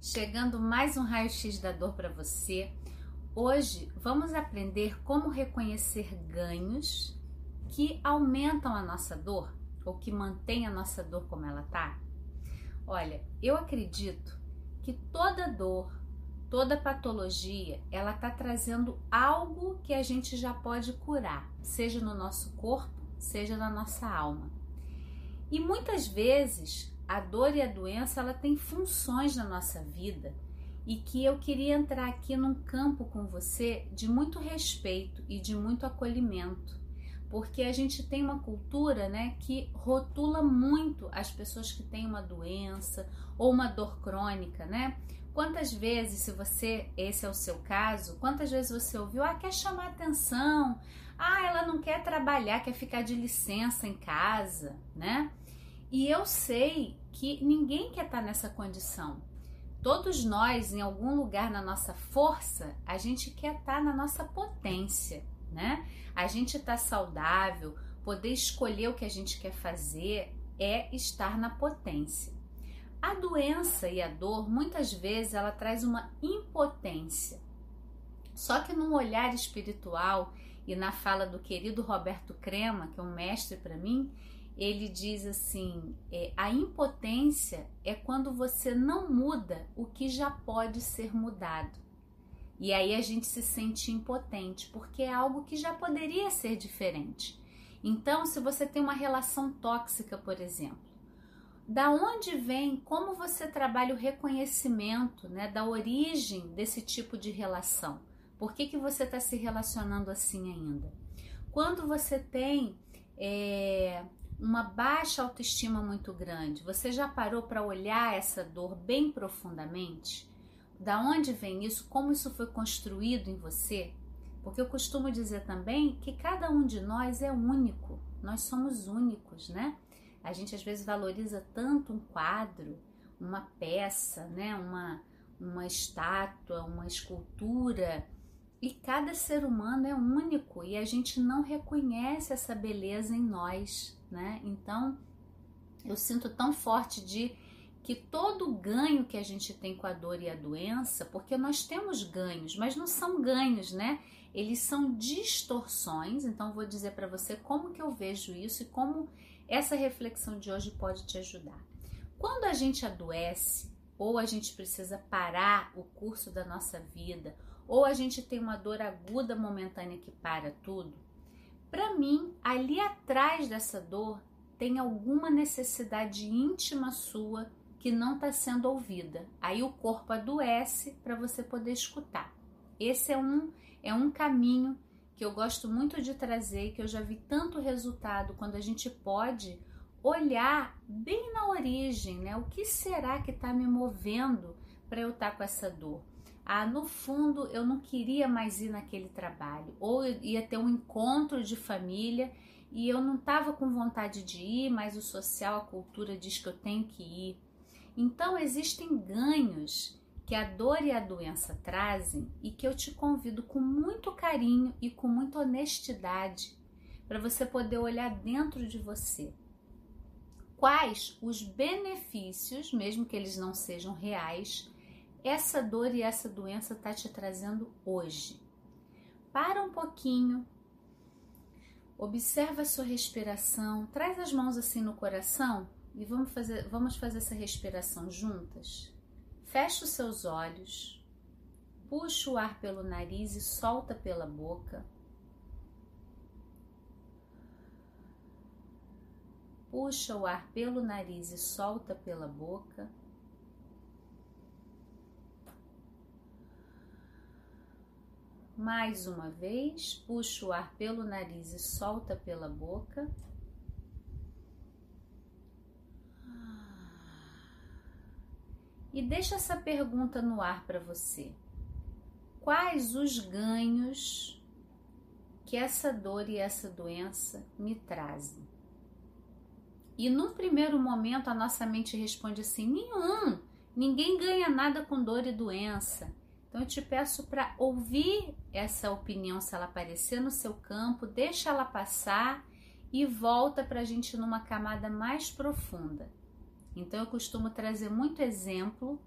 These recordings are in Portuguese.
Chegando mais um raio-x da dor para você. Hoje vamos aprender como reconhecer ganhos que aumentam a nossa dor ou que mantêm a nossa dor como ela tá. Olha, eu acredito que toda dor, toda patologia, ela tá trazendo algo que a gente já pode curar, seja no nosso corpo, seja na nossa alma. E muitas vezes a dor e a doença ela tem funções na nossa vida e que eu queria entrar aqui num campo com você de muito respeito e de muito acolhimento, porque a gente tem uma cultura, né, que rotula muito as pessoas que têm uma doença ou uma dor crônica, né? Quantas vezes, se você, esse é o seu caso, quantas vezes você ouviu, ah, quer chamar atenção, ah, ela não quer trabalhar, quer ficar de licença em casa, né? E eu sei que ninguém quer estar nessa condição. Todos nós, em algum lugar na nossa força, a gente quer estar na nossa potência, né? A gente está saudável, poder escolher o que a gente quer fazer é estar na potência. A doença e a dor, muitas vezes, ela traz uma impotência. Só que num olhar espiritual e na fala do querido Roberto Crema, que é um mestre para mim, ele diz assim: é, a impotência é quando você não muda o que já pode ser mudado. E aí a gente se sente impotente, porque é algo que já poderia ser diferente. Então, se você tem uma relação tóxica, por exemplo, da onde vem, como você trabalha o reconhecimento né, da origem desse tipo de relação? Por que, que você está se relacionando assim ainda? Quando você tem é, uma baixa autoestima muito grande, você já parou para olhar essa dor bem profundamente? Da onde vem isso? Como isso foi construído em você? Porque eu costumo dizer também que cada um de nós é único, nós somos únicos, né? A gente às vezes valoriza tanto um quadro, uma peça, né? Uma, uma estátua, uma escultura, e cada ser humano é único e a gente não reconhece essa beleza em nós, né? Então, eu sinto tão forte de que todo ganho que a gente tem com a dor e a doença, porque nós temos ganhos, mas não são ganhos, né? Eles são distorções. Então, vou dizer para você como que eu vejo isso e como essa reflexão de hoje pode te ajudar. Quando a gente adoece, ou a gente precisa parar o curso da nossa vida, ou a gente tem uma dor aguda momentânea que para tudo, para mim, ali atrás dessa dor tem alguma necessidade íntima sua que não está sendo ouvida. Aí o corpo adoece para você poder escutar. Esse é um é um caminho que eu gosto muito de trazer, que eu já vi tanto resultado quando a gente pode olhar bem na origem, né? O que será que está me movendo para eu estar tá com essa dor? Ah, no fundo eu não queria mais ir naquele trabalho, ou eu ia ter um encontro de família e eu não estava com vontade de ir, mas o social, a cultura diz que eu tenho que ir. Então existem ganhos que a dor e a doença trazem e que eu te convido com muito carinho e com muita honestidade para você poder olhar dentro de você. Quais os benefícios, mesmo que eles não sejam reais, essa dor e essa doença está te trazendo hoje. Para um pouquinho, observa a sua respiração, traz as mãos assim no coração e vamos fazer, vamos fazer essa respiração juntas. Fecha os seus olhos, puxa o ar pelo nariz e solta pela boca. Puxa o ar pelo nariz e solta pela boca. Mais uma vez, puxa o ar pelo nariz e solta pela boca. E deixa essa pergunta no ar para você. Quais os ganhos que essa dor e essa doença me trazem? E no primeiro momento a nossa mente responde assim: nenhum, ninguém ganha nada com dor e doença. Então eu te peço para ouvir essa opinião se ela aparecer no seu campo, deixa ela passar e volta para a gente numa camada mais profunda. Então eu costumo trazer muito exemplo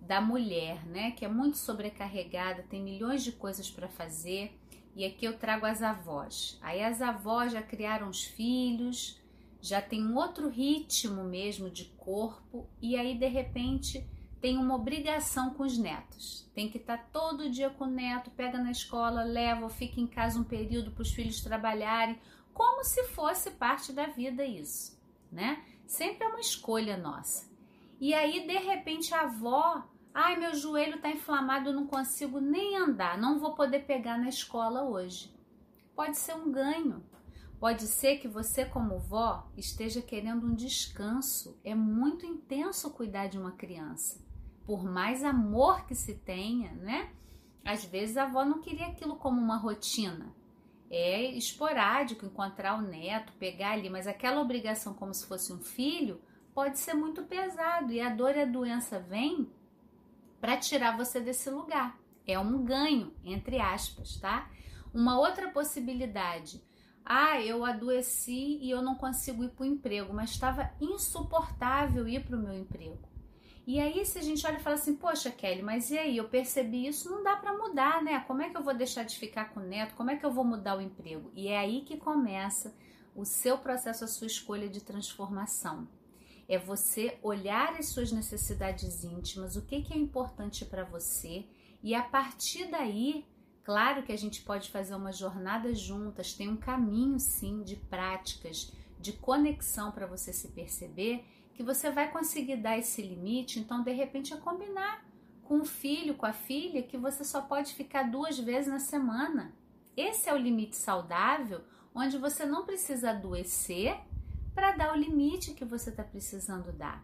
da mulher, né, que é muito sobrecarregada, tem milhões de coisas para fazer. E aqui eu trago as avós. Aí as avós já criaram os filhos, já tem um outro ritmo mesmo de corpo e aí de repente tem uma obrigação com os netos. Tem que estar tá todo dia com o neto, pega na escola, leva, fica em casa um período para os filhos trabalharem, como se fosse parte da vida isso, né? Sempre é uma escolha nossa. E aí de repente a avó, ai meu joelho está inflamado, não consigo nem andar, não vou poder pegar na escola hoje. Pode ser um ganho, Pode ser que você, como vó, esteja querendo um descanso. É muito intenso cuidar de uma criança. Por mais amor que se tenha, né? Às vezes a avó não queria aquilo como uma rotina. É esporádico encontrar o neto, pegar ali, mas aquela obrigação como se fosse um filho pode ser muito pesado e a dor e a doença vêm para tirar você desse lugar. É um ganho, entre aspas, tá? Uma outra possibilidade ah, eu adoeci e eu não consigo ir para o emprego, mas estava insuportável ir para o meu emprego. E aí, se a gente olha e fala assim, poxa, Kelly, mas e aí? Eu percebi isso, não dá para mudar, né? Como é que eu vou deixar de ficar com o neto? Como é que eu vou mudar o emprego? E é aí que começa o seu processo, a sua escolha de transformação. É você olhar as suas necessidades íntimas, o que, que é importante para você, e a partir daí Claro que a gente pode fazer uma jornada juntas, tem um caminho sim de práticas, de conexão para você se perceber que você vai conseguir dar esse limite, então de repente é combinar com o filho, com a filha, que você só pode ficar duas vezes na semana. Esse é o limite saudável, onde você não precisa adoecer para dar o limite que você está precisando dar.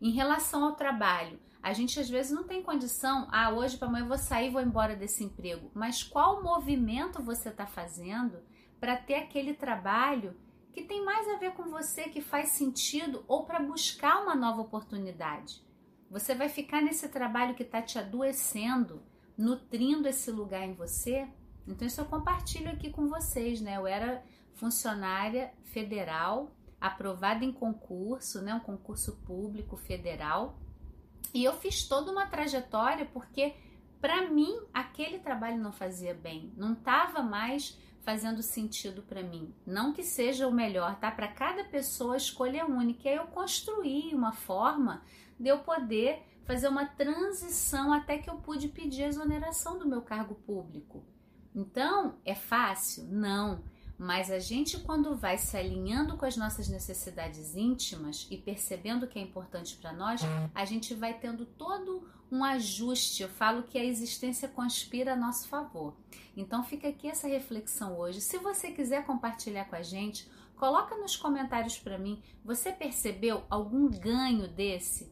Em relação ao trabalho, a gente às vezes não tem condição, ah, hoje para amanhã eu vou sair, vou embora desse emprego. Mas qual movimento você está fazendo para ter aquele trabalho que tem mais a ver com você, que faz sentido, ou para buscar uma nova oportunidade? Você vai ficar nesse trabalho que está te adoecendo, nutrindo esse lugar em você? Então, isso eu compartilho aqui com vocês, né? Eu era funcionária federal, aprovada em concurso, né? Um concurso público federal e eu fiz toda uma trajetória porque para mim aquele trabalho não fazia bem, não estava mais fazendo sentido para mim. Não que seja o melhor, tá? Para cada pessoa a escolha é única. E aí eu construí uma forma de eu poder fazer uma transição até que eu pude pedir a exoneração do meu cargo público. Então, é fácil? Não. Mas a gente, quando vai se alinhando com as nossas necessidades íntimas e percebendo o que é importante para nós, a gente vai tendo todo um ajuste. Eu falo que a existência conspira a nosso favor. Então fica aqui essa reflexão hoje. Se você quiser compartilhar com a gente, coloca nos comentários para mim. Você percebeu algum ganho desse?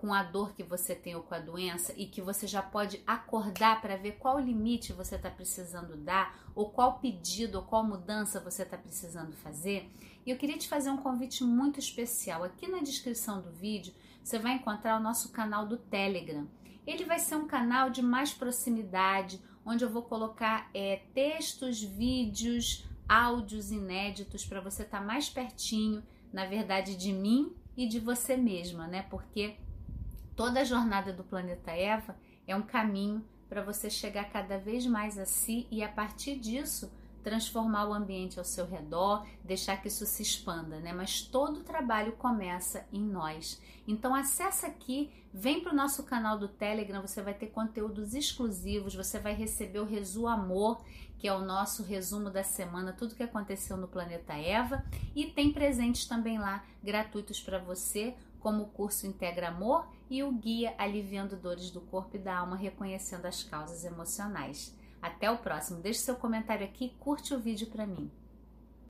Com a dor que você tem ou com a doença e que você já pode acordar para ver qual limite você está precisando dar, ou qual pedido ou qual mudança você está precisando fazer. E eu queria te fazer um convite muito especial. Aqui na descrição do vídeo você vai encontrar o nosso canal do Telegram. Ele vai ser um canal de mais proximidade, onde eu vou colocar é, textos, vídeos, áudios inéditos para você estar tá mais pertinho, na verdade, de mim e de você mesma, né? Porque Toda a jornada do planeta Eva é um caminho para você chegar cada vez mais a si e a partir disso transformar o ambiente ao seu redor, deixar que isso se expanda, né? Mas todo o trabalho começa em nós. Então acessa aqui, vem para o nosso canal do Telegram, você vai ter conteúdos exclusivos, você vai receber o Resu Amor, que é o nosso resumo da semana, tudo que aconteceu no planeta Eva, e tem presentes também lá gratuitos para você, como o curso Integra Amor e o guia Aliviando Dores do Corpo e da Alma, reconhecendo as causas emocionais. Até o próximo. Deixe seu comentário aqui, curte o vídeo para mim.